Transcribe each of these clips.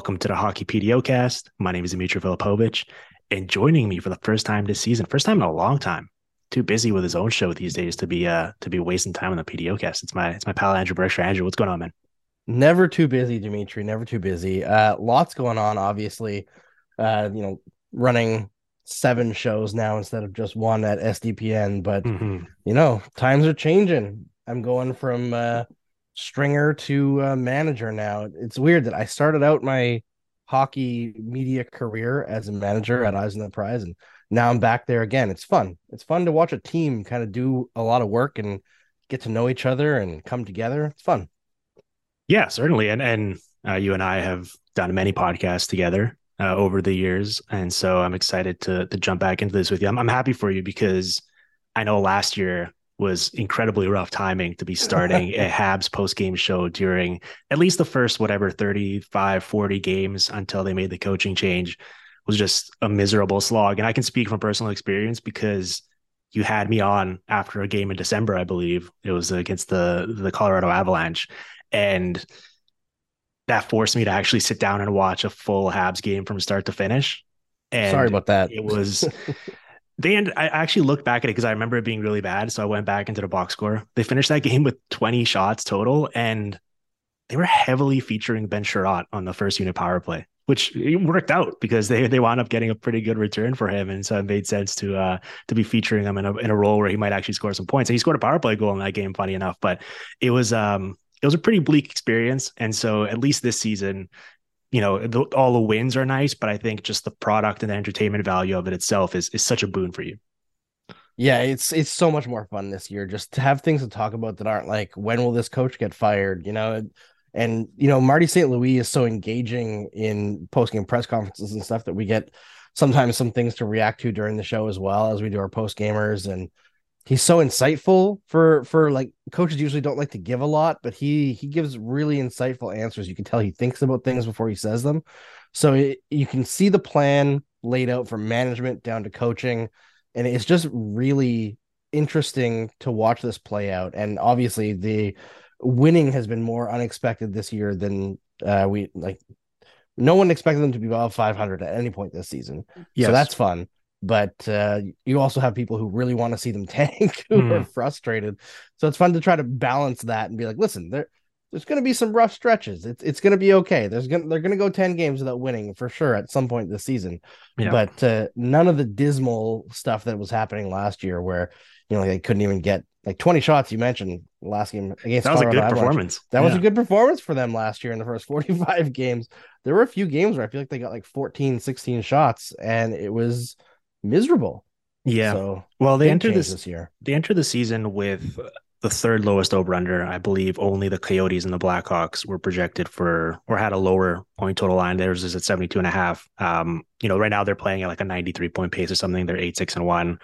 Welcome to the Hockey PDO My name is Dimitri Filipovic, and joining me for the first time this season, first time in a long time, too busy with his own show these days to be uh to be wasting time on the PDO cast. It's my it's my pal Andrew Berkshire. Andrew, what's going on, man? Never too busy, Dimitri. Never too busy. Uh, lots going on. Obviously, uh, you know, running seven shows now instead of just one at SDPN. But mm-hmm. you know, times are changing. I'm going from uh, stringer to uh, manager now. It's weird that I started out my hockey media career as a manager at Eyes on the Prize, and now I'm back there again. It's fun. It's fun to watch a team kind of do a lot of work and get to know each other and come together. It's fun. Yeah, certainly. And and uh, you and I have done many podcasts together uh, over the years, and so I'm excited to to jump back into this with you. I'm, I'm happy for you because I know last year was incredibly rough timing to be starting a Habs post game show during at least the first whatever 35 40 games until they made the coaching change was just a miserable slog and I can speak from personal experience because you had me on after a game in December I believe it was against the the Colorado Avalanche and that forced me to actually sit down and watch a full Habs game from start to finish. And Sorry about that. It was they end, I actually looked back at it because I remember it being really bad. So I went back into the box score. They finished that game with 20 shots total, and they were heavily featuring Ben Chiarot on the first unit power play, which worked out because they they wound up getting a pretty good return for him, and so it made sense to uh to be featuring him in a in a role where he might actually score some points. And he scored a power play goal in that game, funny enough. But it was um it was a pretty bleak experience. And so at least this season, you know, the, all the wins are nice, but I think just the product and the entertainment value of it itself is is such a boon for you. Yeah, it's it's so much more fun this year just to have things to talk about that aren't like when will this coach get fired, you know? And you know, Marty St. Louis is so engaging in post game press conferences and stuff that we get sometimes some things to react to during the show as well as we do our post gamers and he's so insightful for for like coaches usually don't like to give a lot but he he gives really insightful answers. You can tell he thinks about things before he says them. So it, you can see the plan laid out from management down to coaching and it's just really interesting to watch this play out. And obviously the winning has been more unexpected this year than uh, we like no one expected them to be above 500 at any point this season. Yes. so that's fun but uh, you also have people who really want to see them tank who mm. are frustrated. So it's fun to try to balance that and be like, listen, there, there's going to be some rough stretches. It's it's going to be okay. There's going they're going to go ten games without winning for sure at some point this season. Yeah. But uh, none of the dismal stuff that was happening last year, where you know they couldn't even get like 20 shots. You mentioned last game against that was Colorado a good Avalanche. performance. That yeah. was a good performance for them last year in the first 45 games. There were a few games where I feel like they got like 14, 16 shots, and it was miserable. Yeah. So well, they enter this, this year. They entered the season with the third lowest over under. I believe only the Coyotes and the Blackhawks were projected for or had a lower point total line. Theirs is at 72 and a half. Um, you know, right now they're playing at like a 93 point pace or something. They're eight, six, and one.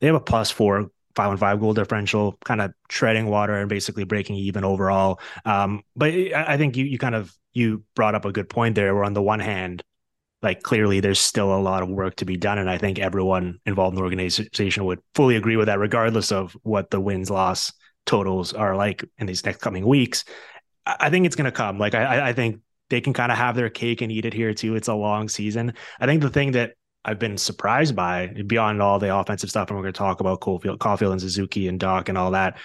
They have a plus four five and five goal differential, kind of treading water and basically breaking even overall. Um, but I think you you kind of you brought up a good point there. Where on the one hand, like clearly there's still a lot of work to be done and i think everyone involved in the organization would fully agree with that regardless of what the wins loss totals are like in these next coming weeks. I think it's going to come. Like i i think they can kind of have their cake and eat it here too. It's a long season. I think the thing that I've been surprised by beyond all the offensive stuff, and we're going to talk about Caufield, Caufield and Suzuki and Dach and all that.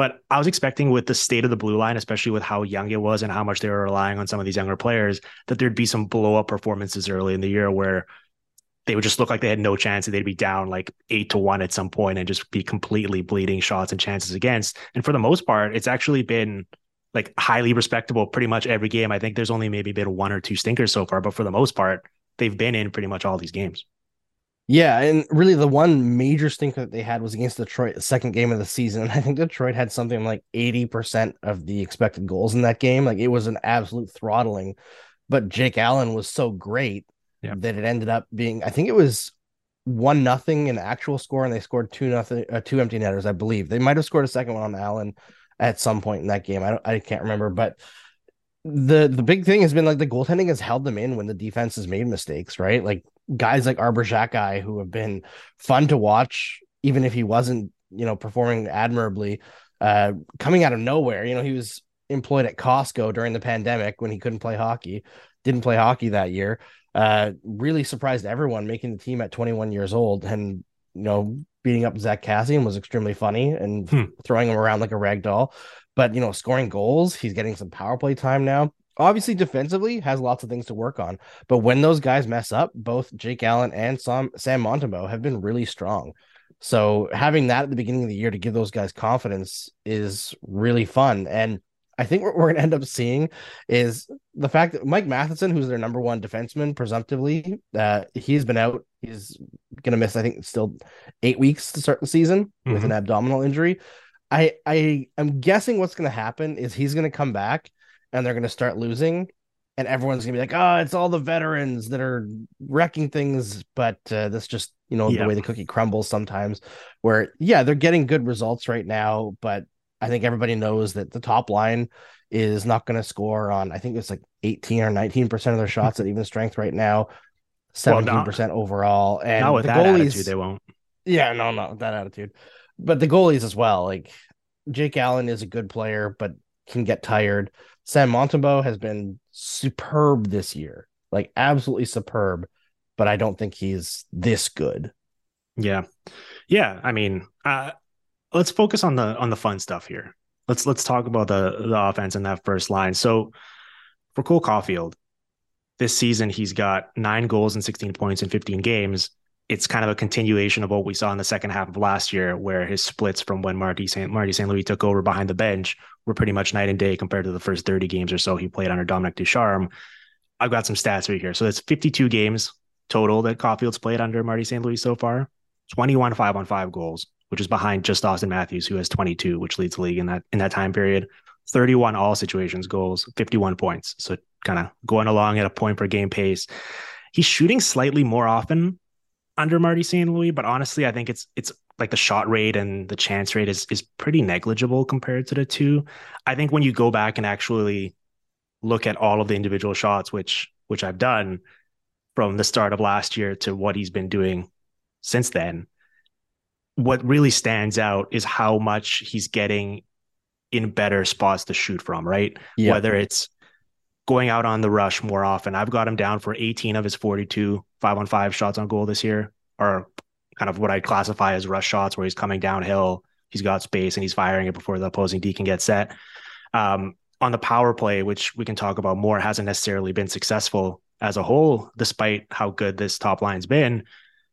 But I was expecting with the state of the blue line, especially with how young it was and how much they were relying on some of these younger players, that there'd be some blow up performances early in the year where they would just look like they had no chance and they'd be down like eight to one at some point and just be completely bleeding shots and chances against. And for the most part, it's actually been like highly respectable pretty much every game. I think there's only maybe been one or two stinkers so far, but for the most part, they've been in pretty much all these games. Yeah, and really the one major stink that they had was against Detroit, the second game of the season. And I think Detroit had something like 80% of the expected goals in that game. Like it was an absolute throttling. But Jake Allen was so great yeah. that it ended up being, I think it was one nothing in actual score, and they scored two nothing, uh, two empty netters, I believe. They might have scored a second one on Allen at some point in that game. I don't, I can't remember, but the the big thing has been like the goaltending has held them in when the defense has made mistakes, right? Like guys like Arber Xhekaj who have been fun to watch, even if he wasn't, you know, performing admirably. uh, coming out of nowhere. You know, he was employed at Costco during the pandemic when he couldn't play hockey, didn't play hockey that year. Uh, really surprised everyone making the team at 21 years old and, you know, beating up Zack Kassian was extremely funny and hmm. throwing him around like a rag doll. But, you know, scoring goals, he's getting some power play time now. Obviously, defensively has lots of things to work on. But when those guys mess up, both Jake Allen and Sam, Sam Montembeault have been really strong. So having that at the beginning of the year to give those guys confidence is really fun. And I think what we're going to end up seeing is the fact that Mike Matheson, who's their number one defenseman, presumptively, uh, he's been out. He's going to miss, I think, still eight weeks to start the season mm-hmm. with an mm-hmm. abdominal injury. I I am guessing what's going to happen is he's going to come back and they're going to start losing, and everyone's going to be like, "Oh, it's all the veterans that are wrecking things." But uh, that's just you know the way the cookie crumbles sometimes. Where yeah, they're getting good results right now, but I think everybody knows that the top line is not going to score on, I think it's like 18 or 19% of their shots at even strength right now, 17% well, overall. And not with the goalies, attitude, they won't. Yeah, no, no, that attitude. But the goalies as well. Like Jake Allen is a good player, but can get tired. Sam Montembeault has been superb this year, like absolutely superb, but I don't think he's this good. Yeah. Yeah. I mean, uh, let's focus on the on the fun stuff here. Let's let's talk about the the offense in that first line. So for Cole Caufield, this season he's got nine goals and 16 points in 15 games. It's kind of a continuation of what we saw in the second half of last year, where his splits from when Marty St. Marty St. Louis took over behind the bench were pretty much night and day compared to the first 30 games or so he played under Dominic Ducharme. I've got some stats right here. So that's 52 games total that Caufield's played under Marty St. Louis so far. 21 five on five goals, which is behind just Auston Matthews, who has 22, which leads the league in that in that time period. 31 all situations goals, 51 points. So kind of going along at a point per game pace. He's shooting slightly more often under Marty St. Louis, but honestly, I think it's it's like the shot rate and the chance rate is is pretty negligible compared to the two. I think when you go back and actually look at all of the individual shots, which which I've done from the start of last year to what he's been doing since then, what really stands out is how much he's getting in better spots to shoot from, right? Yeah. Whether it's going out on the rush more often. I've got him down for 18 of his 42 five on five shots on goal this year, or kind of what I'd classify as rush shots where he's coming downhill, he's got space and he's firing it before the opposing D can get set. Um, on the power play, which we can talk about more, hasn't necessarily been successful as a whole, despite how good this top line's been.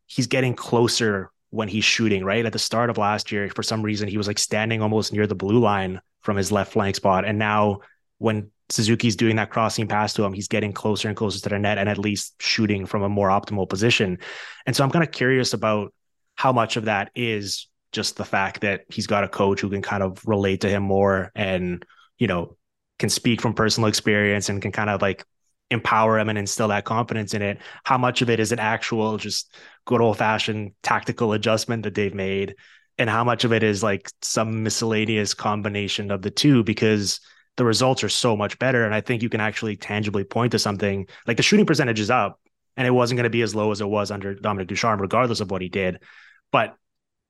He's getting closer when he's shooting, right? At the start of last year, for some reason, he was like standing almost near the blue line from his left flank spot. And now when Suzuki's doing that crossing pass to him, he's getting closer and closer to the net and at least shooting from a more optimal position. And so I'm kind of curious about how much of that is just the fact that he's got a coach who can kind of relate to him more and, you know, can speak from personal experience and can kind of like empower him and instill that confidence in it. How much of it is an actual just good old fashioned tactical adjustment that they've made, and how much of it is like some miscellaneous combination of the two because the results are so much better. And I think you can actually tangibly point to something like the shooting percentage is up, and it wasn't going to be as low as it was under Dominic Ducharme, regardless of what he did. But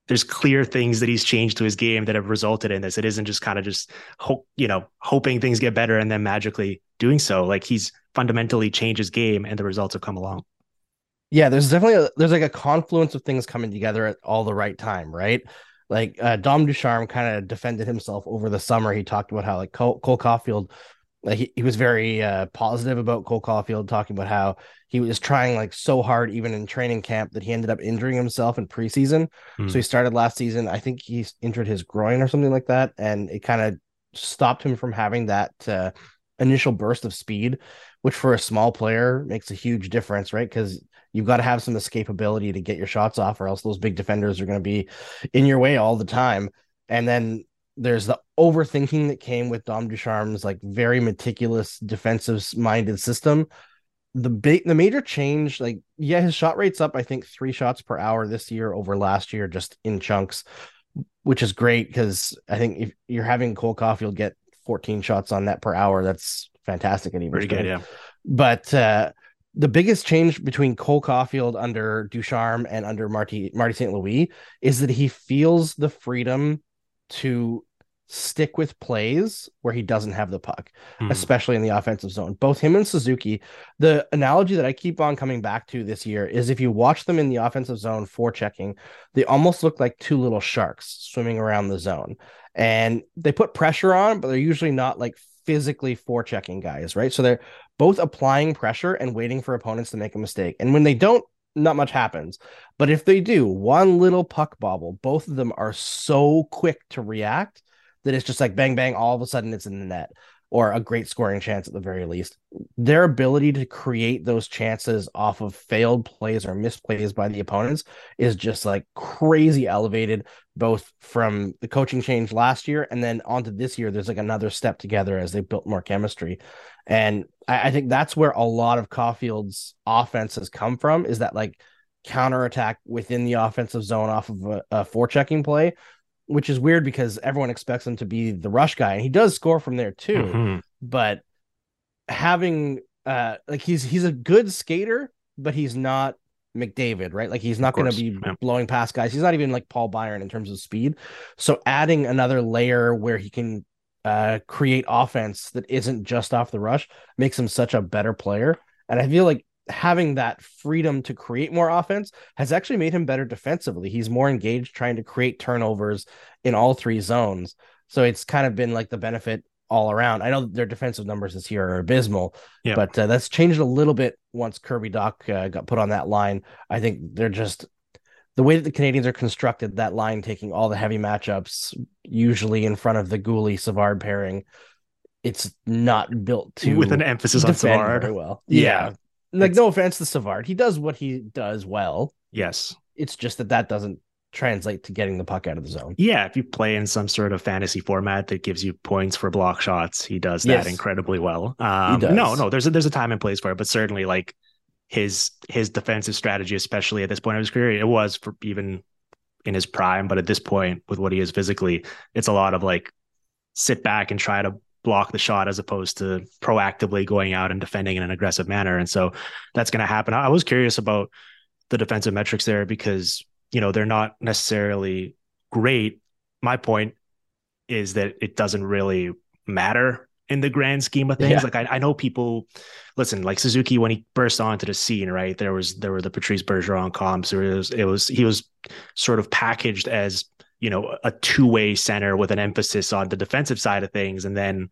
there's clear things that he's changed to his game that have resulted in this. It isn't just kind of just hope, you know, hoping things get better and then magically doing so. Like he's fundamentally changed his game and the results have come along. Yeah, there's definitely a, there's like a confluence of things coming together at all the right time, right? Like uh, Dom Ducharme kind of defended himself over the summer. He talked about how like Cole, Cole Caufield like he, he was very uh, positive about Cole Caufield, talking about how he was trying like so hard even in training camp that he ended up injuring himself in preseason. Mm. So he started last season. I think he injured his groin or something like that, and it kind of stopped him from having that uh, initial burst of speed, which for a small player makes a huge difference, right? Because you've got to have some escapability to get your shots off, or else those big defenders are going to be in your way all the time. And then there's the overthinking that came with Dom Ducharme's like very meticulous defensive minded system. The big the major change, like yeah, his shot rate's up, I think three shots per hour this year over last year, just in chunks, which is great because I think if you're having Caufield you'll get 14 shots on net per hour, that's fantastic and even pretty good, yeah. But uh the biggest change between Cole Caufield under Ducharme and under Marty Marty St. Louis is that he feels the freedom to stick with plays where he doesn't have the puck, mm. especially in the offensive zone. Both him and Suzuki, the analogy that I keep on coming back to this year is if you watch them in the offensive zone for checking, they almost look like two little sharks swimming around the zone. And they put pressure on, but they're usually not like physically for checking guys, right? So they're both applying pressure and waiting for opponents to make a mistake. And when they don't, not much happens. But if they do, one little puck bobble, both of them are so quick to react that it's just like bang bang all of a sudden it's in the net or a great scoring chance at the very least. Their ability to create those chances off of failed plays or misplays by the opponents is just like crazy elevated both from the coaching change last year and then onto this year there's like another step together as they built more chemistry. And I, I think that's where a lot of caufield's offense has come from is that like counterattack within the offensive zone off of a, a forechecking play which is weird because everyone expects him to be the rush guy and he does score from there too mm-hmm. but having uh like he's he's a good skater but he's not McDavid, right? Like he's not going to be yeah. blowing past guys. He's not even like Paul Byron in terms of speed. So adding another layer where he can uh, create offense that isn't just off the rush makes him such a better player. And I feel like having that freedom to create more offense has actually made him better defensively. He's more engaged trying to create turnovers in all three zones. So it's kind of been like the benefit all around. I know their defensive numbers this year are abysmal, yeah. but uh, that's changed a little bit once Kirby Dach uh, got put on that line. I think they're just the way that the Canadiens are constructed, that line taking all the heavy matchups, usually in front of the Guhle Savard pairing. It's not built to with an emphasis on Savard very well. Yeah, yeah like no offense to Savard, he does what he does well. Yes, it's just that that doesn't translate to getting the puck out of the zone. Yeah, if you play in some sort of fantasy format that gives you points for block shots, he does that yes. incredibly well. Um, no, no, there's a, there's a time and place for it, but certainly like his his defensive strategy, especially at this point of his career, it was for even in his prime, but at this point with what he is physically, it's a lot of like sit back and try to block the shot as opposed to proactively going out and defending in an aggressive manner. And so that's going to happen. I was curious about the defensive metrics there because, you know, they're not necessarily great. My point is that it doesn't really matter in the grand scheme of things. Yeah. Like I, I know people listen, like Suzuki when he burst onto the scene, right? There was there were the Patrice Bergeron comps. There was it was he was sort of packaged as you know, a two-way center with an emphasis on the defensive side of things. And then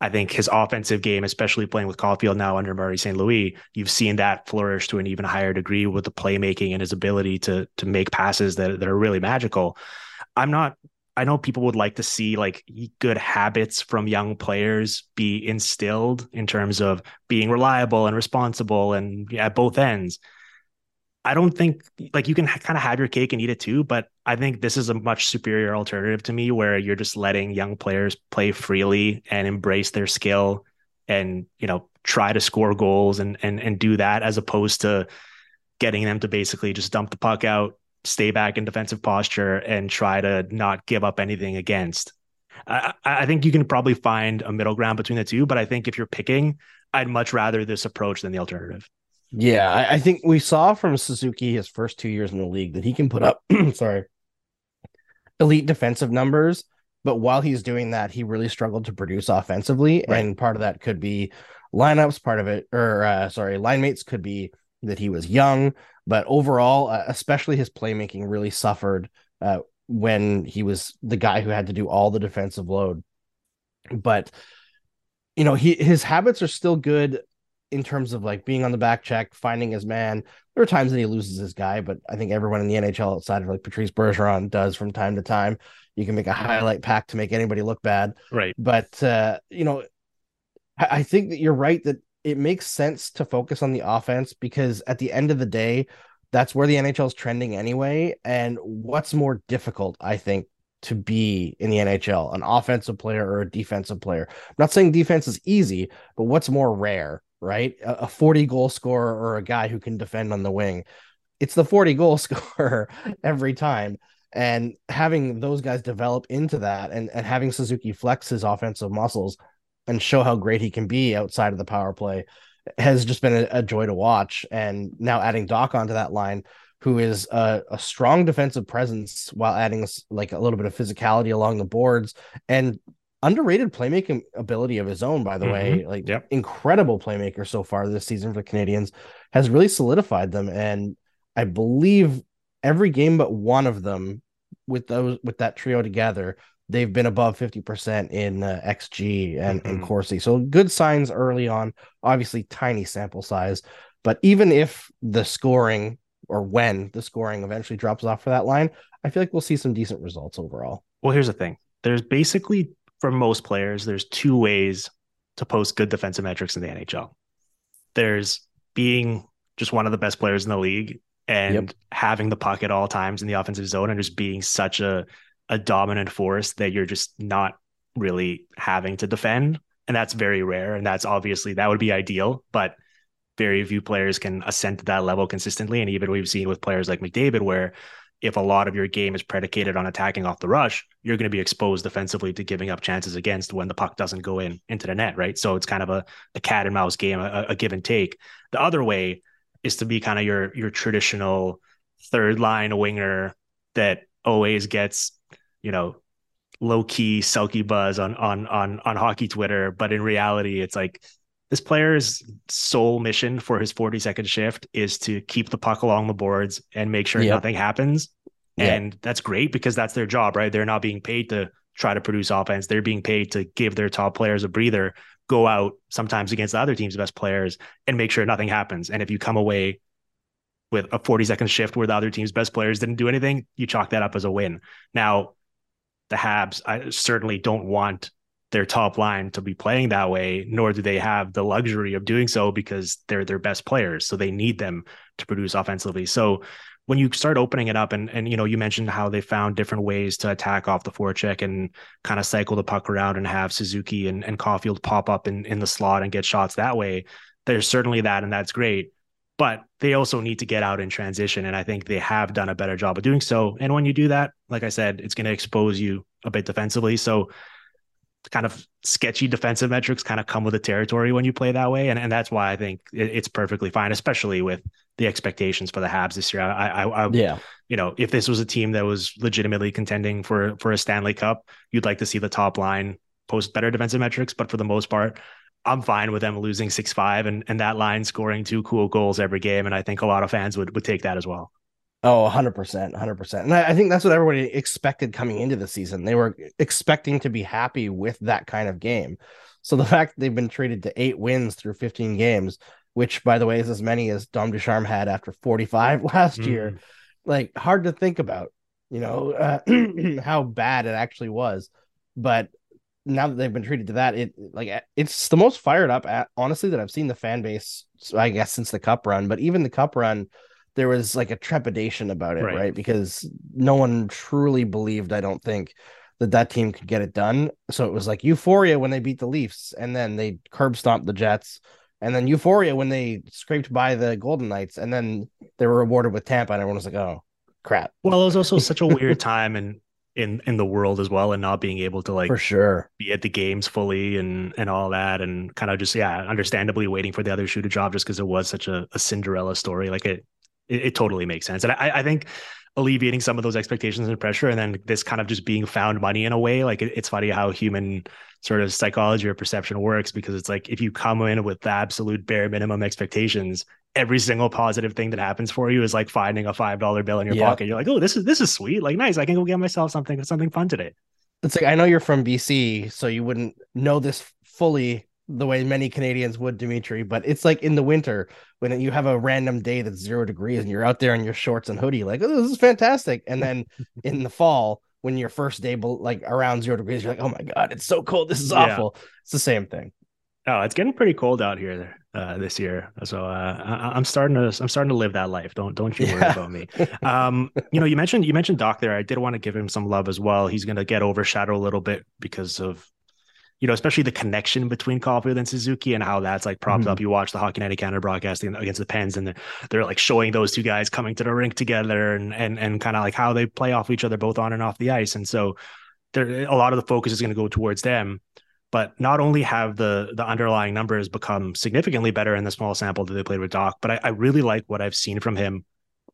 I think his offensive game, especially playing with Caufield now under Marty St. Louis, you've seen that flourish to an even higher degree with the playmaking and his ability to to make passes that, that are really magical. I'm not I know people would like to see like good habits from young players be instilled in terms of being reliable and responsible and at both ends. I don't think like you can kind of have your cake and eat it too, but I think this is a much superior alternative to me where you're just letting young players play freely and embrace their skill and, you know, try to score goals and and and do that as opposed to getting them to basically just dump the puck out, stay back in defensive posture and try to not give up anything against. I, I think you can probably find a middle ground between the two, but I think if you're picking, I'd much rather this approach than the alternative. Yeah, I, I, think we saw from Suzuki his first two years in the league that he can put up, sorry, elite defensive numbers. But while he's doing that, he really struggled to produce offensively, right. and part of that could be lineups. Part of it, or uh, sorry, line mates could be that he was young. But overall, uh, especially his playmaking really suffered uh, when he was the guy who had to do all the defensive load. But you know, he his habits are still good in terms of like being on the back check, finding his man. There are times that he loses his guy, but I think everyone in the NHL outside of like Patrice Bergeron does from time to time. You can make a highlight pack to make anybody look bad. Right. But uh, you know, I, I think that you're right that it makes sense to focus on the offense because at the end of the day, that's where the NHL is trending anyway. And what's more difficult, I think, to be in the NHL, an offensive player or a defensive player. I'm not saying defense is easy, but what's more rare? Right? A, 40 goal scorer or a guy who can defend on the wing. It's the 40 goal scorer every time. And having those guys develop into that and, and having Suzuki flex his offensive muscles and show how great he can be outside of the power play has just been a, a joy to watch. And now adding Dach onto that line, who is a, a, strong defensive presence while adding like a little bit of physicality along the boards and underrated playmaking ability of his own, by the mm-hmm. way. Like yep. incredible playmaker so far this season for the Canadiens, has really solidified them. And I believe every game but one of them with those with that trio together, they've been above 50% in uh, XG and, mm-hmm. and Corsi. So good signs early on, obviously tiny sample size. But even if the scoring or when the scoring eventually drops off for that line, I feel like we'll see some decent results overall. Well, here's the thing. There's basically for most players, there's two ways to post good defensive metrics in the NHL. There's being just one of the best players in the league and yep. having the puck at all times in the offensive zone and just being such a a dominant force that you're just not really having to defend and that's very rare and that's obviously that would be ideal but very few players can ascend to that level consistently and even we've seen with players like McDavid where if a lot of your game is predicated on attacking off the rush, you're going to be exposed defensively to giving up chances against when the puck doesn't go in into the net, right? So it's kind of a, a cat and mouse game, a, a give and take. The other way is to be kind of your your traditional third line winger that always gets, you know, low key Selke buzz on on on on hockey Twitter, but in reality, it's like this player's sole mission for his 40 second shift is to keep the puck along the boards and make sure yep. nothing happens. And that's great because that's their job, right? They're not being paid to try to produce offense. They're being paid to give their top players a breather, go out sometimes against the other team's best players and make sure nothing happens. And if you come away with a 40 second shift where the other team's best players didn't do anything, you chalk that up as a win. Now, the Habs, I certainly don't want their top line to be playing that way, nor do they have the luxury of doing so because they're their best players. So they need them to produce offensively. So when you start opening it up and and you know you mentioned how they found different ways to attack off the forecheck and kind of cycle the puck around and have Suzuki and, and Caufield pop up in, in the slot and get shots that way. There's certainly that and that's great. But they also need to get out in transition. And I think they have done a better job of doing so. And when you do that, like I said, it's going to expose you a bit defensively. So kind of sketchy defensive metrics kind of come with the territory when you play that way. And, and that's why I think it, it's perfectly fine, especially with the expectations for the Habs this year. I, I, I, yeah, you know, if this was a team that was legitimately contending for, for a Stanley Cup, you'd like to see the top line post better defensive metrics. But for the most part, I'm fine with them losing six five and, and that line scoring two cool goals every game. And I think a lot of fans would, would take that as well. Oh, 100%. 100%. And I, I, think that's what everybody expected coming into the season. They were expecting to be happy with that kind of game. So the fact they've been traded to eight wins through 15 games, which, by the way, is as many as Dom Ducharme had after 45 last mm. year, like hard to think about, you know, uh, how bad it actually was. But now that they've been treated to that, it like it's the most fired up, at, honestly, that I've seen the fan base, I guess, since the cup run. But even the cup run, there was like a trepidation about it, right. right? Because no one truly believed, I don't think, that that team could get it done. So it was like euphoria when they beat the Leafs, and then they curb stomped the Jets, and then euphoria when they scraped by the Golden Knights, and then they were rewarded with Tampa, and everyone was like, "Oh, crap." Well, it was also such a weird time and in in the world as well and not being able to like for sure be at the games fully and and all that and kind of just yeah understandably waiting for the other shoe to drop just because it was such a, a cinderella story like it it, it totally makes sense. And I, I think alleviating some of those expectations and pressure and then this kind of just being found money in a way like it, it's funny how human sort of psychology or perception works because it's like if you come in with the absolute bare minimum expectations every single positive thing that happens for you is like finding a five dollar bill in your yep. pocket you're like oh this is this is sweet like nice i can go get myself something something fun today it's like i know you're from bc so you wouldn't know this fully the way many Canadians would, Dimitri. But it's like in the winter when you have a random day that's zero degrees and you're out there in your shorts and hoodie, like, oh, this is fantastic. And then in the fall, when your first day like around zero degrees, you're like, oh my god, it's so cold. This is awful. Yeah. It's the same thing. Oh, it's getting pretty cold out here uh, this year. So uh, I, am starting to I'm starting to live that life. Don't don't you worry yeah. about me. Um, you know, you mentioned you mentioned Dach there. I did want to give him some love as well. He's going to get overshadowed a little bit because of you know, especially the connection between Caufield and Suzuki and how that's like propped mm-hmm. up. You watch the Hockey Night in Canada broadcasting against the Pens, and they're, they're like showing those two guys coming to the rink together and and and kind of like how they play off each other both on and off the ice. And so there a lot of the focus is going to go towards them. But not only have the the underlying numbers become significantly better in the small sample that they played with Dach, but I, I really like what I've seen from him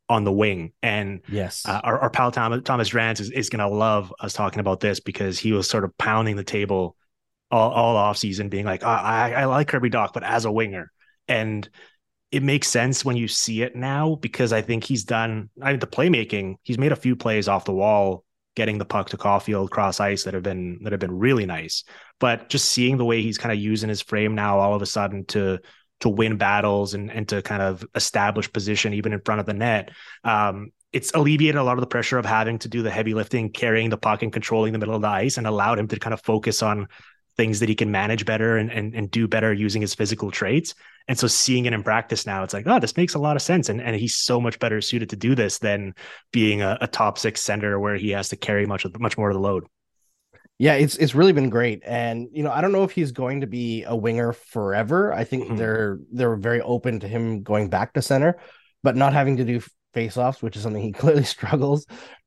on the wing. And yes, uh, our, our pal Thomas, Thomas Drance is, is going to love us talking about this because he was sort of pounding the table all, all off season, being like, oh, I, I like Kirby Dach, but as a winger. And it makes sense when you see it now because I think he's done I mean, the playmaking. He's made a few plays off the wall, getting the puck to Caufield cross ice that have been that have been really nice. But just seeing the way he's kind of using his frame now, all of a sudden to to win battles and and to kind of establish position even in front of the net. Um, it's alleviated a lot of the pressure of having to do the heavy lifting, carrying the puck and controlling the middle of the ice, and allowed him to kind of focus on things that he can manage better and, and, and do better using his physical traits. And so seeing it in practice now, it's like, oh, this makes a lot of sense. And, and he's so much better suited to do this than being a, a top six center where he has to carry much of much more of the load. Yeah, it's it's really been great. And you know, I don't know if he's going to be a winger forever. I think mm-hmm. they're they're very open to him going back to center, but not having to do faceoffs, which is something he clearly struggles,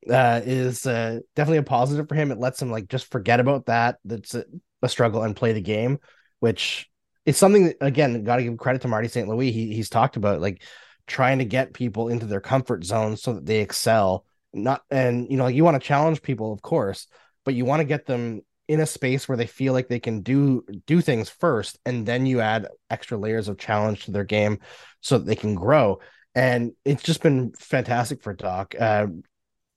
uh, is uh, definitely a positive for him. It lets him like just forget about that. That's a, struggle and play the game, which is something that, again, got to give credit to Marty St. Louis. He, he's talked about like trying to get people into their comfort zone so that they excel. Not and you know, you want to challenge people, of course, but you want to get them in a space where they feel like they can do do things first and then you add extra layers of challenge to their game so that they can grow and it's just been fantastic for Dach uh,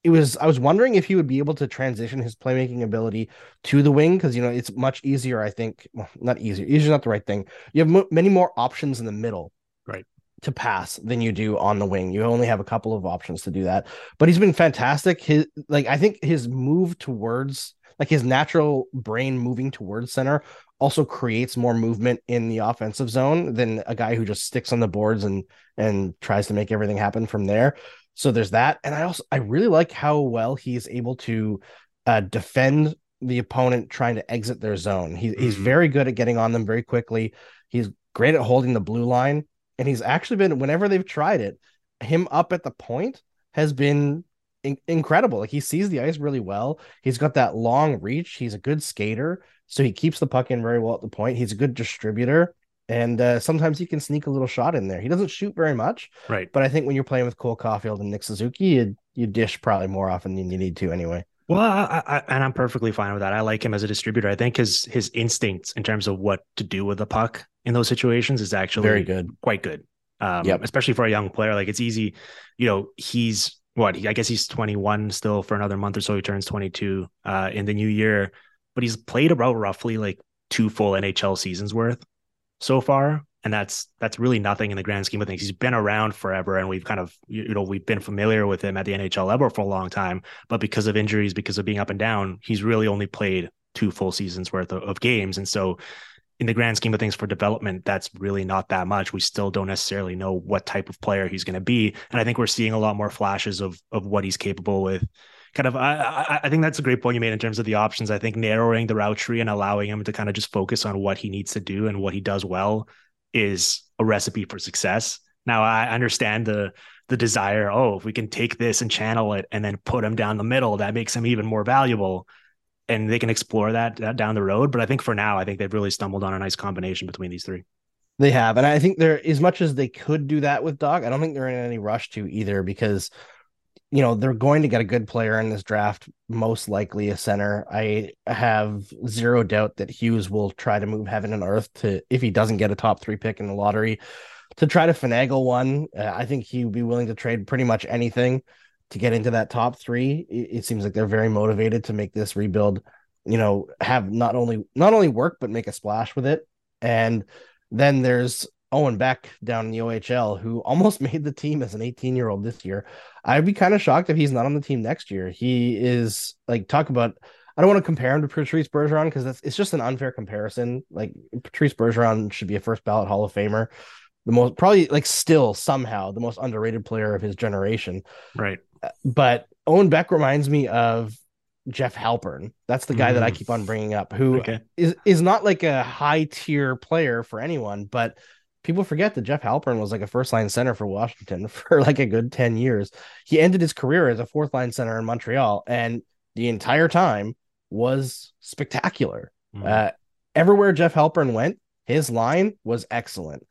it was I was wondering if he would be able to transition his playmaking ability to the wing because you know it's much easier. I think well, not easier. Easier not the right thing. You have many more options in the middle, right, to pass than you do on the wing. You only have a couple of options to do that. But he's been fantastic. His like I think his move towards like his natural brain moving towards center also creates more movement in the offensive zone than a guy who just sticks on the boards and and tries to make everything happen from there. So there's that, and I also I really like how well he's able to uh, defend the opponent trying to exit their zone. He, he's mm-hmm. very good at getting on them very quickly. He's great at holding the blue line, and he's actually been whenever they've tried it, him up at the point has been in- incredible. Like he sees the ice really well. He's got that long reach. He's a good skater, so he keeps the puck in very well at the point. He's a good distributor and uh, sometimes he can sneak a little shot in there. He doesn't shoot very much, right? But I think when you're playing with Cole Caufield and Nick Suzuki, you you dish probably more often than you need to anyway. Well, I, I, and I'm perfectly fine with that. I like him as a distributor. I think his his instincts in terms of what to do with the puck in those situations is actually very good, quite good. Um, yep. especially for a young player. Like it's easy, you know. He's what he, I guess he's 21 still for another month or so. He turns 22 uh, in the new year, but he's played about roughly like two full NHL seasons worth so far and that's that's really nothing in the grand scheme of things. He's been around forever, and we've kind of you know we've been familiar with him at the NHL level for a long time. But because of injuries, because of being up and down, he's really only played two full seasons worth of, of games, and so in the grand scheme of things for development, that's really not that much. We still don't necessarily know what type of player he's going to be, and I think we're seeing a lot more flashes of of what he's capable with kind of I, I think that's a great point you made in terms of the options. I think narrowing the route tree and allowing him to kind of just focus on what he needs to do and what he does well is a recipe for success. Now I understand the the desire, oh, if we can take this and channel it and then put him down the middle, that makes him even more valuable. And they can explore that, that down the road. But I think for now, I think they've really stumbled on a nice combination between these three. They have. And I think they're as much as they could do that with Dach, I don't think they're in any rush to either because you know they're going to get a good player in this draft most likely a center. I have zero doubt that hughes will try to move heaven and earth to if he doesn't get a top three pick in the lottery to try to finagle one. Uh, i think he would be willing to trade pretty much anything to get into that top three. It, it seems like they're very motivated to make this rebuild you know have not only not only work but make a splash with it. And then there's Owen Beck down in the OHL, who almost made the team as an 18 year old this year. I'd be kind of shocked if he's not on the team next year. He is like, talk about, I don't want to compare him to Patrice Bergeron because that's it's just an unfair comparison. Like, Patrice Bergeron should be a first ballot Hall of Famer, the most probably like still somehow the most underrated player of his generation. Right. Uh, but Owen Beck reminds me of Jeff Halpern. That's the guy mm. that I mm. keep on bringing up, who okay. is is not like a high tier player for anyone, but people forget that Jeff Halpern was like a first line center for Washington for like a good 10 years. He ended his career as a fourth line center in Montreal and the entire time was spectacular. Mm-hmm. Uh, everywhere Jeff Halpern went, his line was excellent.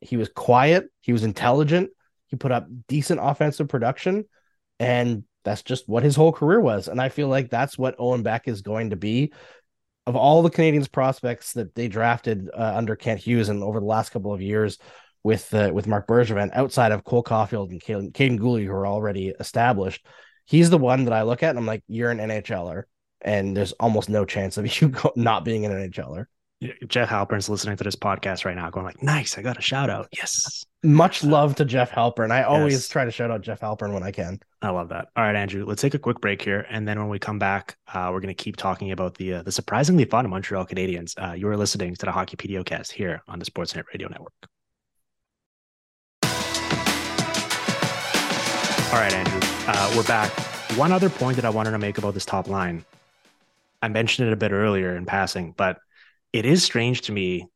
He was quiet, he was intelligent, He put up decent offensive production, and that's just what his whole career was. And I feel like that's what Owen Beck is going to be. Of all the Canadiens prospects that they drafted uh, under Kent Hughes and over the last couple of years with uh, with Marc Bergevin, outside of Cole Caufield and Kaiden Guhle, who are already established, he's the one that I look at and I'm like, you're an NHLer, and there's almost no chance of you not being an NHLer. Jeff Halpern's listening to this podcast right now, going like, "Nice, I got a shout out." Yes, much love to Jeff Halpern. I always yes. try to shout out Jeff Halpern when I can. I love that. All right, Andrew, let's take a quick break here, and then when we come back, uh, we're going to keep talking about the uh, the surprisingly fun Montreal Canadiens. Uh, you are listening to the Hockey PDOcast here on the Sportsnet Radio Network. All right, Andrew, uh, we're back. One other point that I wanted to make about this top line, I mentioned it a bit earlier in passing, but it is strange to me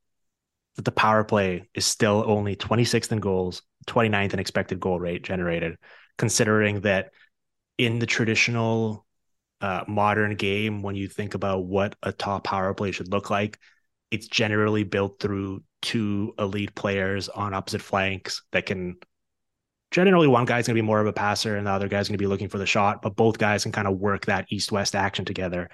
that the power play is still only 26th in goals, 29th in expected goal rate generated, considering that in the traditional uh, modern game, when you think about what a top power play should look like, it's generally built through two elite players on opposite flanks that can generally one guy's going to be more of a passer and the other guy's going to be looking for the shot, but both guys can kind of work that east west action together.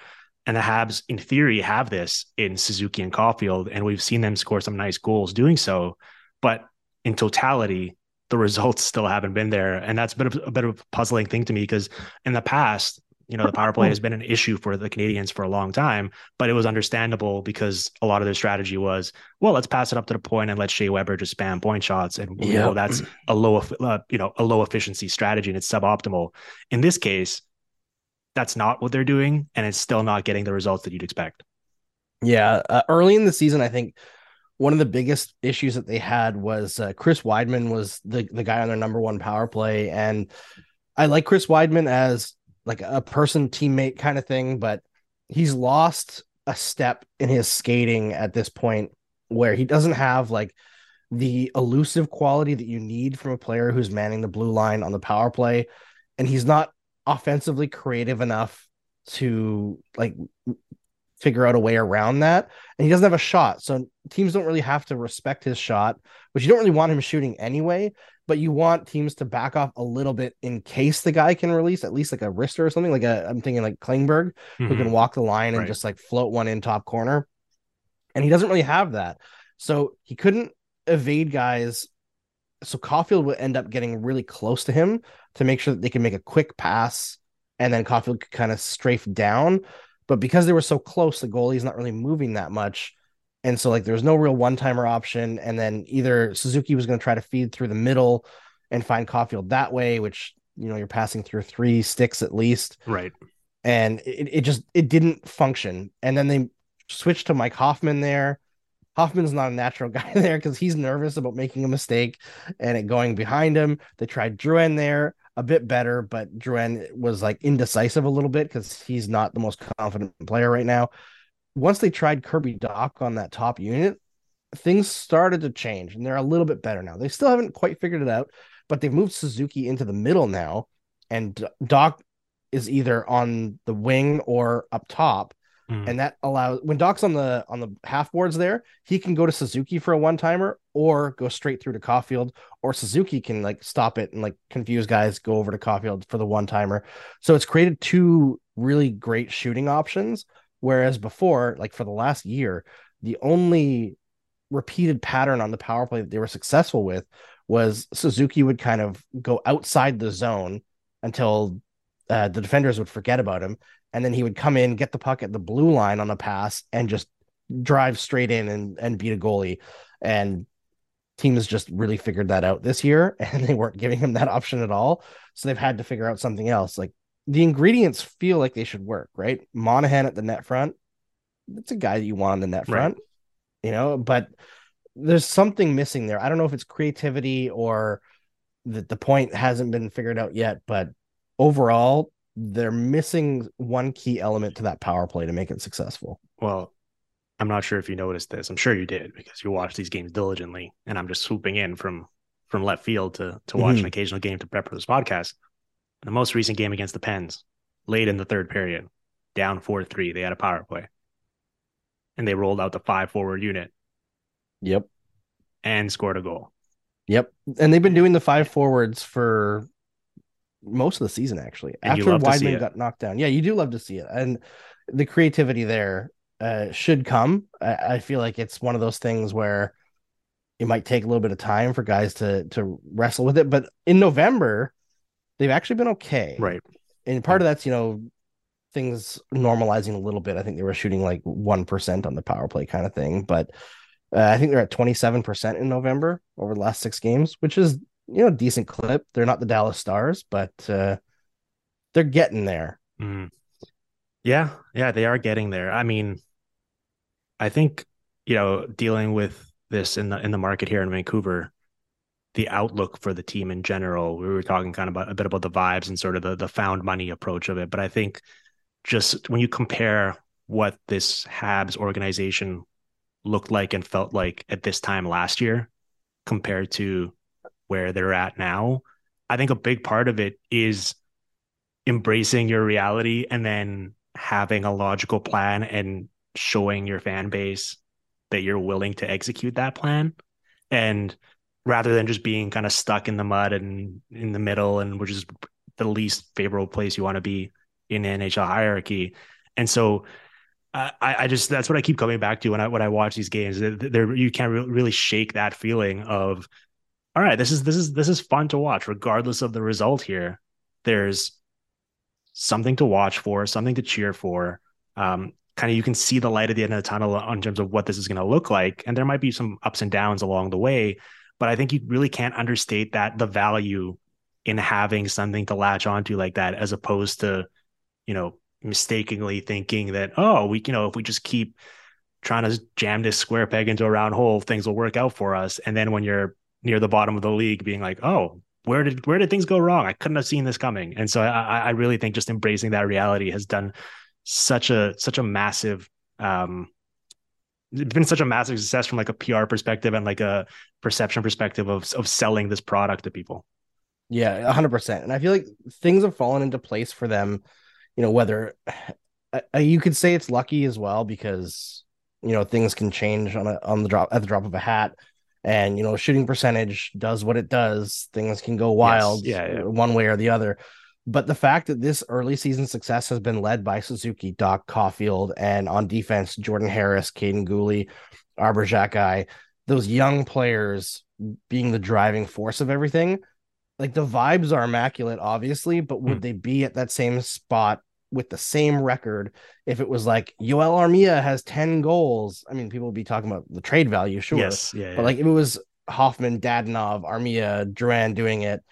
And the Habs, in theory, have this in Suzuki and Caufield, and we've seen them score some nice goals doing so. But in totality, the results still haven't been there, and that's a bit of a bit of a puzzling thing to me because in the past, you know, the power play has been an issue for the Canadiens for a long time, but it was understandable because a lot of their strategy was, well, let's pass it up to the point and let Shea Weber just spam point shots, and you know that's a low, uh, you know, a low efficiency strategy and it's suboptimal. In this case, that's not what they're doing, and it's still not getting the results that you'd expect. Yeah, uh, early in the season, I think one of the biggest issues that they had was uh, Chris Wideman was the the guy on their number one power play, and I like Chris Wideman as like a person teammate kind of thing, but he's lost a step in his skating at this point where he doesn't have like the elusive quality that you need from a player who's manning the blue line on the power play and he's not offensively creative enough to like figure out a way around that. And he doesn't have a shot. So teams don't really have to respect his shot, which you don't really want him shooting anyway. But you want teams to back off a little bit in case the guy can release at least like a wrister or something. Like a, I'm thinking like Klingberg, mm-hmm. who can walk the line and right. just like float one in top corner. And he doesn't really have that. So he couldn't evade guys so Caufield would end up getting really close to him to make sure that they can make a quick pass and then Caufield could kind of strafe down. But because they were so close, the goalie's not really moving that much. And so like there was no real one-timer option. And then either Suzuki was going to try to feed through the middle and find Caufield that way, which you know you're passing through three sticks at least. Right. And it, it just it didn't function. And then they switched to Mike Hoffman there Hoffman's not a natural guy there because he's nervous about making a mistake and it going behind him. They tried Drouin there a bit better, but Drouin was like indecisive a little bit because he's not the most confident player right now. Once they tried Kirby Dach on that top unit, things started to change and they're a little bit better now. They still haven't quite figured it out, but they've moved Suzuki into the middle now, and Dach is either on the wing or up top Mm. And that allows when Dach's on the on the half boards there, he can go to Suzuki for a one timer or go straight through to Caufield, or Suzuki can like stop it and like confuse guys, go over to Caufield for the one timer. So it's created two really great shooting options. Whereas before, like for the last year, the only repeated pattern on the power play that they were successful with was Suzuki would kind of go outside the zone until uh, the defenders would forget about him and then he would come in, get the puck at the blue line on a pass, and just drive straight in and, and beat a goalie. And teams just really figured that out this year, and they weren't giving him that option at all. So they've had to figure out something else. Like the ingredients feel like they should work, right? Monahan at the net front, that's a guy that you want on the net front, right. you know, but there's something missing there. I don't know if it's creativity or that the point hasn't been figured out yet, but overall, they're missing one key element to that power play to make it successful. Well, I'm not sure if you noticed this. I'm sure you did because you watch these games diligently, and I'm just swooping in from from left field to to watch mm-hmm. an occasional game to prep for this podcast. The most recent game against the Pens, late in the third period, down four three, they had a power play, and they rolled out the five forward unit. Yep, and scored a goal. Yep. And they've been doing the five forwards for most of the season, actually. And After Wideman got knocked down. Yeah, you do love to see it. And the creativity there uh, should come. I, I feel like it's one of those things where it might take a little bit of time for guys to to wrestle with it. But in November, they've actually been okay. Right. And part of that's, you know, things normalizing a little bit. I think they were shooting like 1% on the power play kind of thing. But uh, I think they're at 27% in November over the last six games, which is, you know, decent clip. They're not the Dallas Stars, but uh, they're getting there. Mm. Yeah. Yeah. They are getting there. I mean, I think, you know, dealing with this in the in the market here in Vancouver, the outlook for the team in general. We were talking kind of about, a bit about the vibes and sort of the the found money approach of it, but I think just when you compare what this Habs organization looked like and felt like at this time last year compared to where they're at now, I think a big part of it is embracing your reality and then having a logical plan and showing your fan base that you're willing to execute that plan and rather than just being kind of stuck in the mud and in the middle and which is the least favorable place you want to be in NHL hierarchy. And so I, I just that's what I keep coming back to when I when I watch these games. There you can't re- really shake that feeling of all right, this is this is this is fun to watch, regardless of the result here. There's something to watch for, something to cheer for. Um, kind of you can see the light at the end of the tunnel in terms of what this is going to look like. And there might be some ups and downs along the way, but I think you really can't understate that the value in having something to latch onto like that, as opposed to, you know, mistakenly thinking that, oh, we, you know, if we just keep trying to jam this square peg into a round hole, things will work out for us. And then when you're near the bottom of the league, being like, oh, where did where did things go wrong? I couldn't have seen this coming. And so I, I really think just embracing that reality has done such a such a massive um it's been such a massive success from like a PR perspective and like a perception perspective of of selling this product to people. Yeah, 100%. And I feel like things have fallen into place for them, you know, whether uh, you could say it's lucky as well because you know, things can change on a on the drop at the drop of a hat and you know, shooting percentage does what it does. Things can go wild yes. yeah, yeah. one way or the other. But the fact that this early season success has been led by Suzuki, Dach Caufield, and on defense, Jordan Harris, Kaiden Guhle, Arber Xhekaj, those young players being the driving force of everything. Like the vibes are immaculate, obviously, but would mm. they be at that same spot with the same record if it was like Joel Armia has 10 goals? I mean, people would be talking about the trade value, sure. Yes, yeah, but like if it was Hoffman, Dadonov, Armia, Drouin doing it,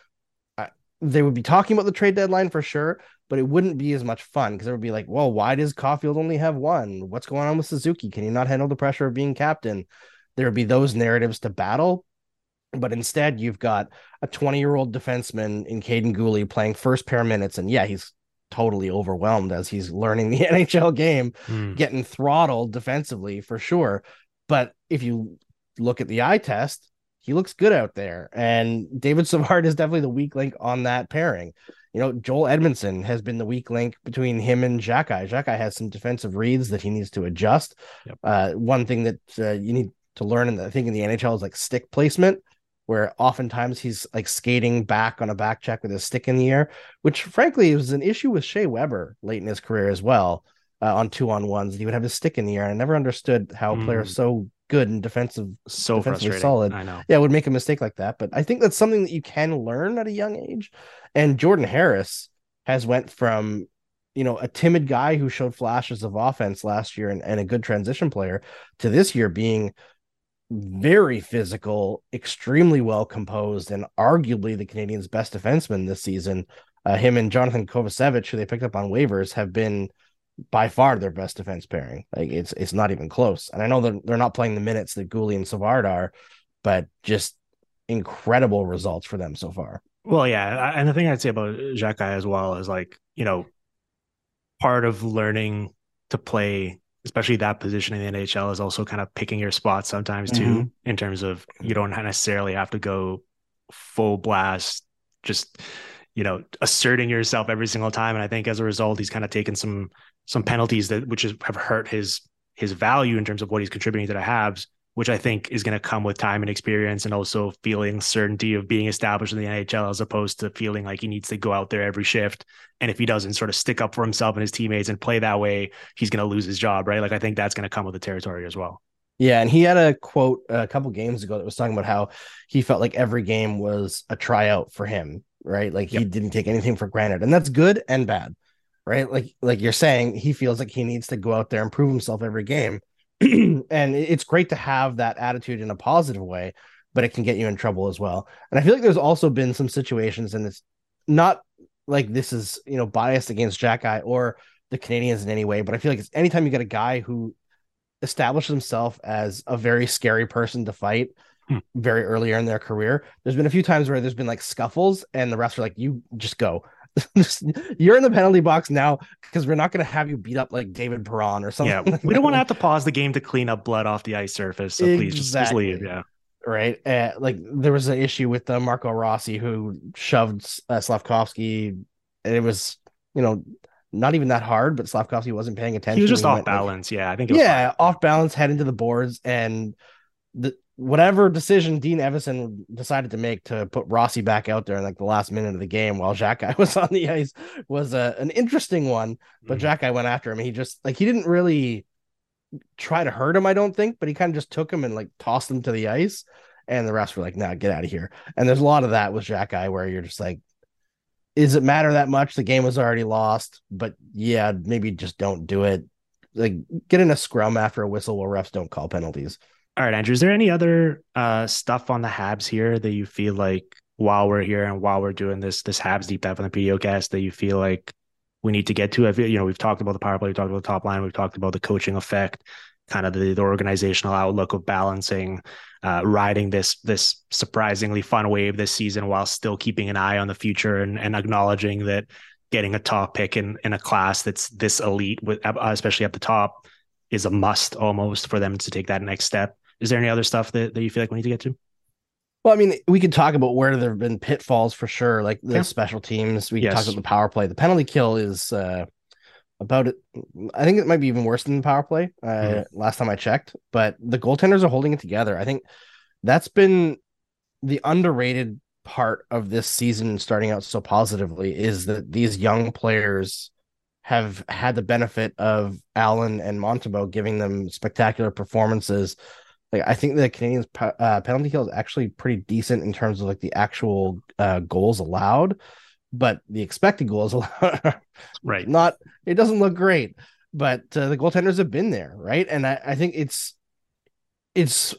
they would be talking about the trade deadline for sure, but it wouldn't be as much fun because it would be like, well, why does Caufield only have one? What's going on with Suzuki? Can he not handle the pressure of being captain? There would be those narratives to battle. But instead, you've got a 20 year old defenseman in Kaiden Guhle playing first pair minutes. And yeah, he's totally overwhelmed as he's learning the NHL game, mm. getting throttled defensively for sure. But if you look at the eye test, he looks good out there. And David Savard is definitely the weak link on that pairing. You know, Joel Edmondson has been the weak link between him and Xhekaj. Xhekaj has some defensive reads that he needs to adjust. Yep. Uh, one thing that uh, you need to learn, and I think in the NHL is like stick placement, where oftentimes he's like skating back on a back check with his stick in the air, which frankly was an issue with Shea Weber late in his career as well. Uh, on two on ones, he would have his stick in the air, and I never understood how mm. players so good and defensive, so defensively solid. I know. Yeah, would make a mistake like that, but I think that's something that you can learn at a young age. And Jordan Harris has went from you know a timid guy who showed flashes of offense last year and, and a good transition player to this year being very physical, extremely well composed, and arguably the Canadiens' best defenseman this season. Uh, him and Jonathan Kovacevic, who they picked up on waivers, have been by far their best defense pairing. Like it's it's not even close. And I know that they're not playing the minutes that Guhle and Savard are, but just incredible results for them so far. Well, yeah, and the thing I'd say about Xhekaj as well is like you know, part of learning to play, especially that position in the NHL, is also kind of picking your spots sometimes too. Mm-hmm. In terms of you don't necessarily have to go full blast, just you know asserting yourself every single time and i think as a result he's kind of taken some some penalties that which is, have hurt his his value in terms of what he's contributing to the Habs which I think is going to come with time and experience and also feeling certainty of being established in the NHL as opposed to feeling like he needs to go out there every shift. And if he doesn't sort of stick up for himself and his teammates and play that way, he's going to lose his job, right? Like I think that's going to come with the territory as well. Yeah, and he had a quote a couple games ago that was talking about how he felt like every game was a tryout for him, right? Like he didn't take anything for granted. And that's good and bad. Right? Like like you're saying, he feels like he needs to go out there and prove himself every game. and it's great to have that attitude in a positive way, but it can get you in trouble as well. And I feel like there's also been some situations, and it's not like this is you know biased against Xhekaj or the Canadiens in any way, but I feel like it's anytime you get a guy who establishes himself as a very scary person to fight hmm. very earlier in their career, there's been a few times where there's been like scuffles, and the refs are like, "You just go." you're in the penalty box now because we're not going to have you beat up like David Perron or something. Yeah, we don't want to have to pause the game to clean up blood off the ice surface. So exactly. please just, just leave. Yeah. Right. Uh, like there was an issue with uh, Marco Rossi who shoved uh, Slavkovsky, and it was, you know, not even that hard, but Slavkovsky wasn't paying attention. He was just off balance. Like, yeah. I think, yeah, off balance, head into the boards. And the, whatever decision Dean Evason decided to make to put Rossi back out there in like the last minute of the game while Xhekaj was on the ice was a, an interesting one. But mm-hmm. Xhekaj went after him. He just like he didn't really try to hurt him, I don't think, but he kind of just took him and like tossed him to the ice. And the rest were like, nah, get out of here. And there's a lot of that with Xhekaj where you're just like, is it matter that much? The game was already lost, but yeah, maybe just don't do it. Like get in a scrum after a whistle where refs don't call penalties. All right, Andrew, is there any other uh, stuff on the Habs here that you feel like while we're here and while we're doing this this Habs deep dive on the PDO cast that you feel like we need to get to? I feel you know we've talked about the power play, we've talked about the top line, we've talked about the coaching effect, kind of the, the organizational outlook of balancing, uh, riding this this surprisingly fun wave this season while still keeping an eye on the future and, and acknowledging that getting a top pick in in a class that's this elite with especially at the top is a must almost for them to take that next step is there any other stuff that, that you feel like we need to get to? Well, I mean, we could talk about where there have been pitfalls for sure, like the yeah. special teams. We yes. talked about the power play. The penalty kill is uh, about it. I think it might be even worse than the power play. Uh, mm-hmm. Last time I checked, but the goaltenders are holding it together. I think that's been the underrated part of this season starting out so positively is that these young players have had the benefit of Allen and Montembeault giving them spectacular performances like I think the Canadiens uh, penalty kill is actually pretty decent in terms of like the actual uh, goals allowed, but the expected goals allowed, right? Not it doesn't look great, but uh, the goaltenders have been there, right? And I, I think it's it's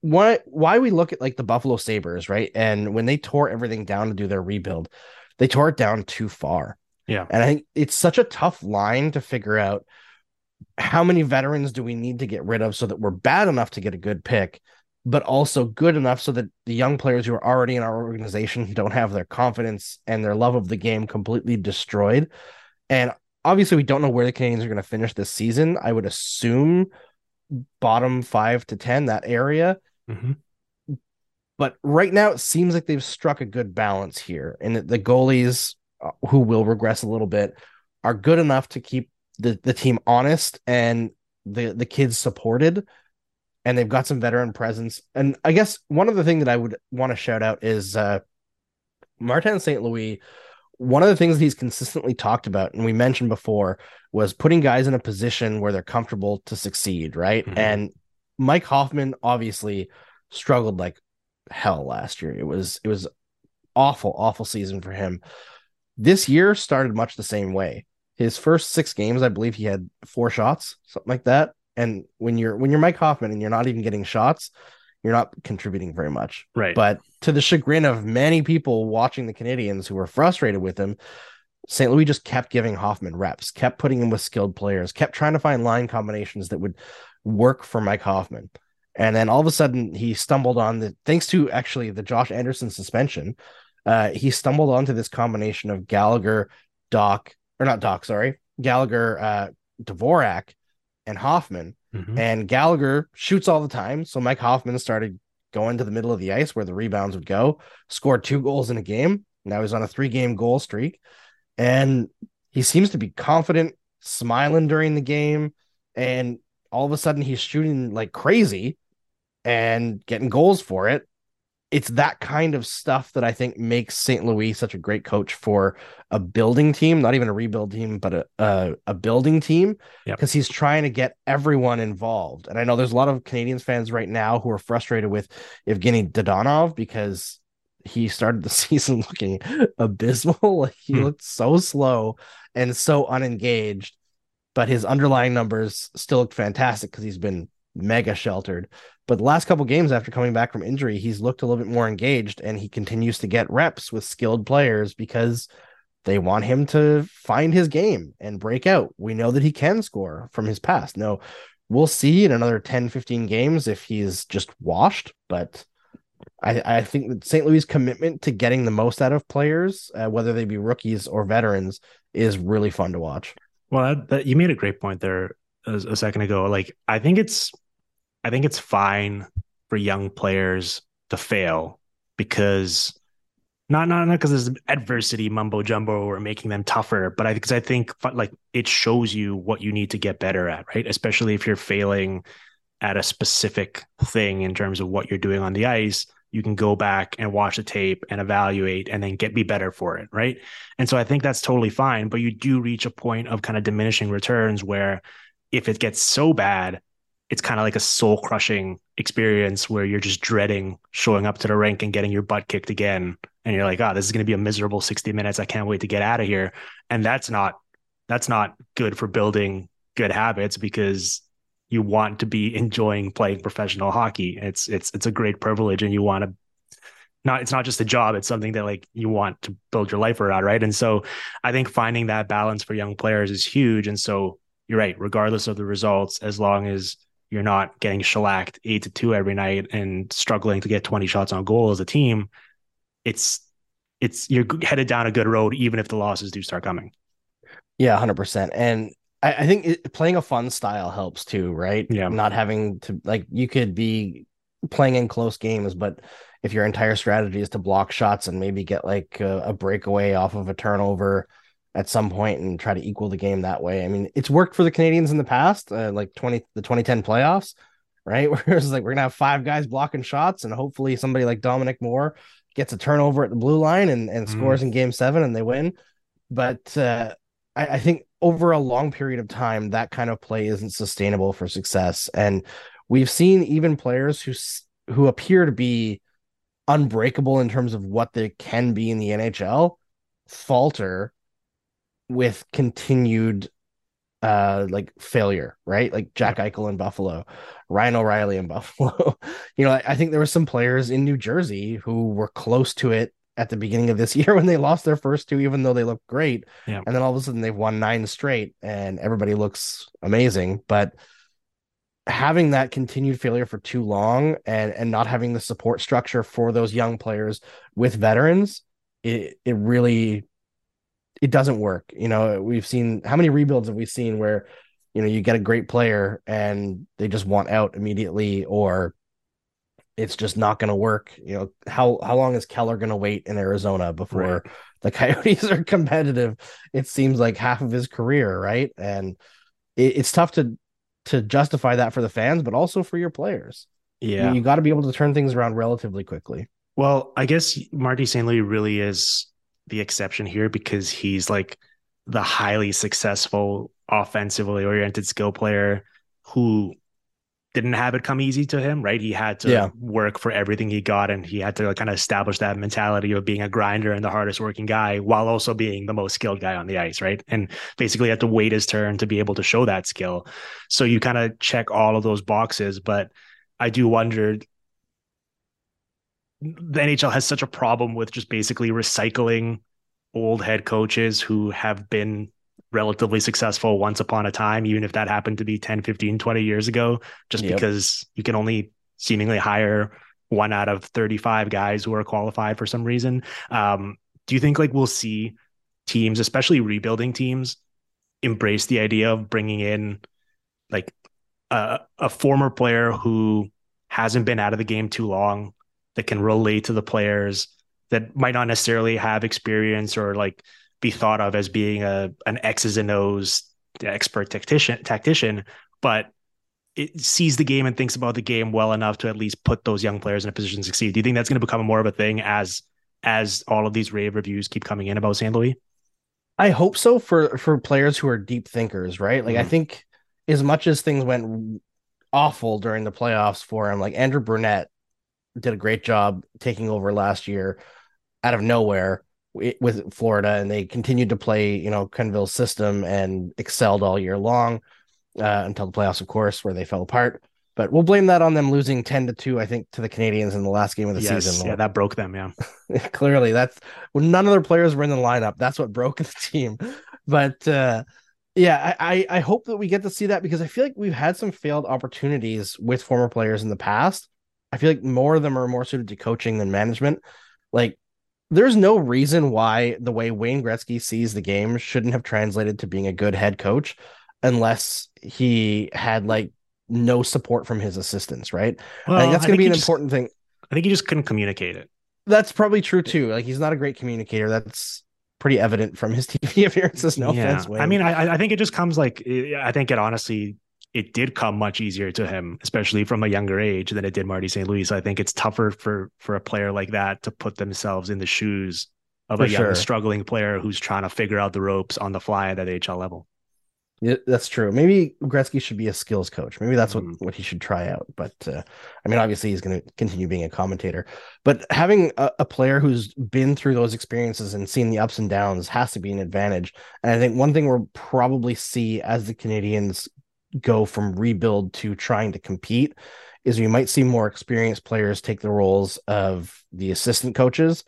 why why we look at like the Buffalo Sabres, right? And when they tore everything down to do their rebuild, they tore it down too far. Yeah, and I think it's such a tough line to figure out how many veterans do we need to get rid of so that we're bad enough to get a good pick, but also good enough so that the young players who are already in our organization don't have their confidence and their love of the game completely destroyed. And obviously, we don't know where the Canadiens are going to finish this season. I would assume bottom five to 10, that area. Mm-hmm. But right now, it seems like they've struck a good balance here, and the goalies uh, who will regress a little bit are good enough to keep the the team honest and the the kids supported and they've got some veteran presence. And i guess one of the thing that i would want to shout out is uh martin st louis one of the things that he's consistently talked about and we mentioned before was putting guys in a position where they're comfortable to succeed right? Mm-hmm. and mike hoffman obviously struggled like hell last year. It was it was awful awful season for him. This year started much the same way his first six games, I believe he had four shots, something like that. And when you're when you're Mike Hoffman and you're not even getting shots, you're not contributing very much. Right. But to the chagrin of many people watching the Canadiens who were frustrated with him, St. Louis just kept giving Hoffman reps, kept putting him with skilled players, kept trying to find line combinations that would work for Mike Hoffman. And then all of a sudden he stumbled on the thanks to actually the Josh Anderson suspension, uh, he stumbled onto this combination of Gallagher, Dach, or not Dach, sorry, Gallagher, uh, Dvorak, and Hoffman. Mm-hmm. And Gallagher shoots all the time. So Mike Hoffman started going to the middle of the ice where the rebounds would go, scored two goals in a game. Now he's on a three game goal streak. And he seems to be confident, smiling during the game. And all of a sudden he's shooting like crazy. and getting goals for it it's that kind of stuff that I think makes St. Louis such a great coach for a building team, not even a rebuild team, but a a, a building team, because yep. he's trying to get everyone involved. And I know there's a lot of Canadiens fans right now who are frustrated with Evgeny Dadonov because he started the season looking abysmal. like he hmm. looked so slow and so unengaged, but his underlying numbers still look fantastic because he's been mega sheltered. But the last couple games after coming back from injury, he's looked a little bit more engaged and he continues to get reps with skilled players because they want him to find his game and break out. We know that he can score from his past. No, we'll see in another 10, 15 games if he's just washed, but I, I think that St. Louis' commitment to getting the most out of players, uh, whether they be rookies or veterans, is really fun to watch. Well, that, that, you made a great point there a, a second ago. Like, I think it's I think it's fine for young players to fail because not not not because there's adversity mumbo jumbo or making them tougher, but I because I think like it shows you what you need to get better at, right? Especially if you're failing at a specific thing in terms of what you're doing on the ice, you can go back and watch the tape and evaluate and then get be better for it, right? And so I think that's totally fine, but you do reach a point of kind of diminishing returns where if it gets so bad it's kind of like a soul crushing experience where you're just dreading showing up to the rink and getting your butt kicked again. And you're like, oh, this is going to be a miserable 60 minutes. I can't wait to get out of here. And that's not, that's not good for building good habits because you want to be enjoying playing professional hockey. It's, it's, it's a great privilege and you want to not, it's not just a job. It's something that like you want to build your life around. Right. And so I think finding that balance for young players is huge. And so you're right, regardless of the results, as long as you're not getting shellacked eight to two every night and struggling to get 20 shots on goal as a team, it's it's you're headed down a good road even if the losses do start coming. Yeah, hundred percent. And I, I think it, playing a fun style helps too, right? Yeah, not having to like you could be playing in close games, but if your entire strategy is to block shots and maybe get like a, a breakaway off of a turnover at some point and try to equal the game that way. I mean, it's worked for the Canadiens in the past, uh, like 20 the 2010 playoffs, right? Where it's like we're gonna have five guys blocking shots, and hopefully somebody like Dominic Moore gets a turnover at the blue line and, and mm. scores in game seven and they win. But uh, I, I think over a long period of time, that kind of play isn't sustainable for success. And we've seen even players who who appear to be unbreakable in terms of what they can be in the NHL falter with continued uh like failure, right? Like Jack Eichel in Buffalo, Ryan O'Reilly in Buffalo. you know, I, I think there were some players in New Jersey who were close to it at the beginning of this year when they lost their first two, even though they looked great. Yeah. And then all of a sudden they've won nine straight and everybody looks amazing. But having that continued failure for too long and and not having the support structure for those young players with veterans, it it really it doesn't work. You know, we've seen how many rebuilds have we seen where, you know, you get a great player and they just want out immediately or it's just not going to work. You know, how how long is Keller going to wait in Arizona before right. the Coyotes are competitive? It seems like half of his career, right? And it, it's tough to to justify that for the fans, but also for your players. Yeah, you, you got to be able to turn things around relatively quickly. Well, I guess Marty St. Louis really is the exception here because he's like the highly successful offensively oriented skill player who didn't have it come easy to him, right? He had to yeah. work for everything he got and he had to kind of establish that mentality of being a grinder and the hardest working guy while also being the most skilled guy on the ice, right? And basically had to wait his turn to be able to show that skill. So you kind of check all of those boxes, but I do wonder the NHL has such a problem with just basically recycling old head coaches who have been relatively successful once upon a time, even if that happened to be 10, 15, 20 years ago, just yep. because you can only seemingly hire one out of 35 guys who are qualified for some reason. Um, do you think like we'll see teams, especially rebuilding teams, embrace the idea of bringing in like a, a former player who hasn't been out of the game too long that can relate to the players that might not necessarily have experience or like be thought of as being a an X's and O's expert tactician tactician, but it sees the game and thinks about the game well enough to at least put those young players in a position to succeed. Do you think that's going to become more of a thing as as all of these rave reviews keep coming in about St. Louis? I hope so for for players who are deep thinkers, right? Like mm-hmm. I think as much as things went awful during the playoffs for him, like Andrew Brunette did a great job taking over last year out of nowhere with Florida, and they continued to play, you know, Quenneville's system and excelled all year long uh, until the playoffs, of course, where they fell apart. But we'll blame that on them losing 10 to 2, I think, to the Canadiens in the last game of the yes, season. Yeah, that broke them. Yeah. Clearly, that's when none of their players were in the lineup. That's what broke the team. But uh, yeah, I, I hope that we get to see that because I feel like we've had some failed opportunities with former players in the past. I feel like more of them are more suited to coaching than management. Like, there's no reason why the way Wayne Gretzky sees the game shouldn't have translated to being a good head coach unless he had like no support from his assistants, right? Well, I think that's going to be an just, important thing. I think he just couldn't communicate it. That's probably true too. Like he's not a great communicator. That's pretty evident from his TV appearances. No yeah. offense, Wayne. I mean, I, I think it just comes like I think it honestly it did come much easier to him, especially from a younger age than it did Marty St. Louis. So I think it's tougher for for a player like that to put themselves in the shoes of for a young sure. struggling player who's trying to figure out the ropes on the fly at that HL level. Yeah, that's true. Maybe Gretzky should be a skills coach. Maybe that's what, mm. what he should try out. But uh, I mean, obviously, he's going to continue being a commentator. But having a, a, player who's been through those experiences and seen the ups and downs has to be an advantage. And I think one thing we'll probably see as the Canadiens go from rebuild to trying to compete is we might see more experienced players take the roles of the assistant coaches,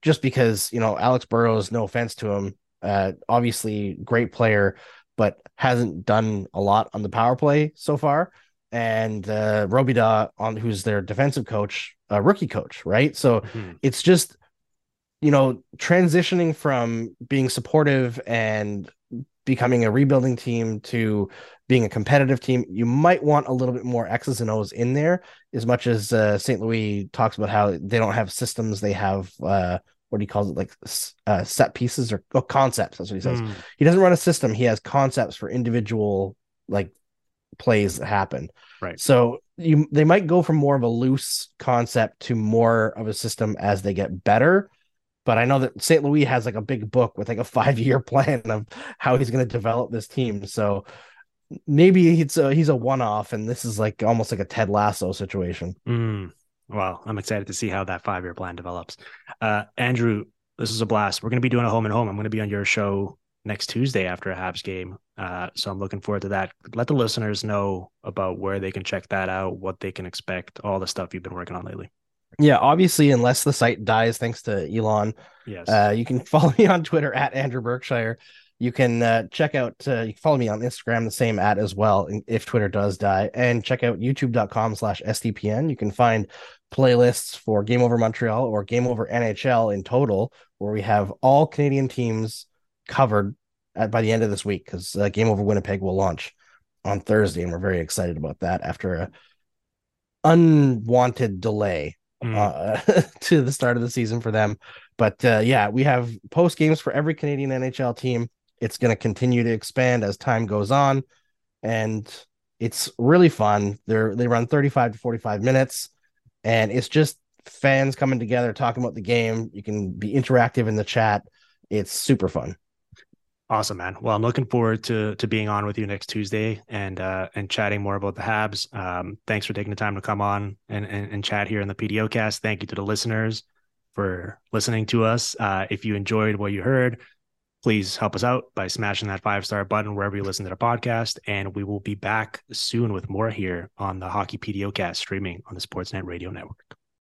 just because you know Alex Burrows. No offense to him, uh, obviously great player but hasn't done a lot on the power play so far. And uh, Robidas, on who's their defensive coach, a rookie coach, right? So mm-hmm. it's just you know transitioning from being supportive and becoming a rebuilding team to being a competitive team, you might want a little bit more X's and O's in there. As much as uh, St. Louis talks about how they don't have systems, they have uh, what he calls it like uh, set pieces or oh, concepts that's what he says mm. he doesn't run a system he has concepts for individual like plays that happen right so you they might go from more of a loose concept to more of a system as they get better but i know that st louis has like a big book with like a five year plan of how he's going to develop this team so maybe he's a, he's a one-off and this is like almost like a ted lasso situation mm. Well, I'm excited to see how that five year plan develops. Uh, Andrew, this is a blast. We're going to be doing a home and home. I'm going to be on your show next Tuesday after a Habs game. Uh, so I'm looking forward to that. Let the listeners know about where they can check that out, what they can expect, all the stuff you've been working on lately. Yeah, obviously, unless the site dies thanks to Elon, yes, uh, you can follow me on Twitter at Andrew Berkshire. You can uh, check out, uh, you can follow me on Instagram, the same at as well, if Twitter does die, and check out youtube.com slash SDPN. You can find playlists for Game Over Montreal or Game Over NHL in total, where we have all Canadian teams covered at, by the end of this week because uh, Game Over Winnipeg will launch on Thursday, and we're very excited about that after a unwanted delay mm. uh, to the start of the season for them. But uh, yeah, we have post games for every Canadian NHL team it's going to continue to expand as time goes on, and it's really fun. They're they run 35 to 45 minutes, and it's just fans coming together talking about the game. You can be interactive in the chat. It's super fun. Awesome, man. Well, I'm looking forward to to being on with you next Tuesday and uh and chatting more about the Habs. Um, thanks for taking the time to come on and, and, and chat here in the PDO cast. Thank you to the listeners for listening to us. Uh, if you enjoyed what you heard, please help us out by smashing that five star button wherever you listen to the podcast. And we will be back soon with more here on the Hockey PDO cast streaming on the Sportsnet Radio Network.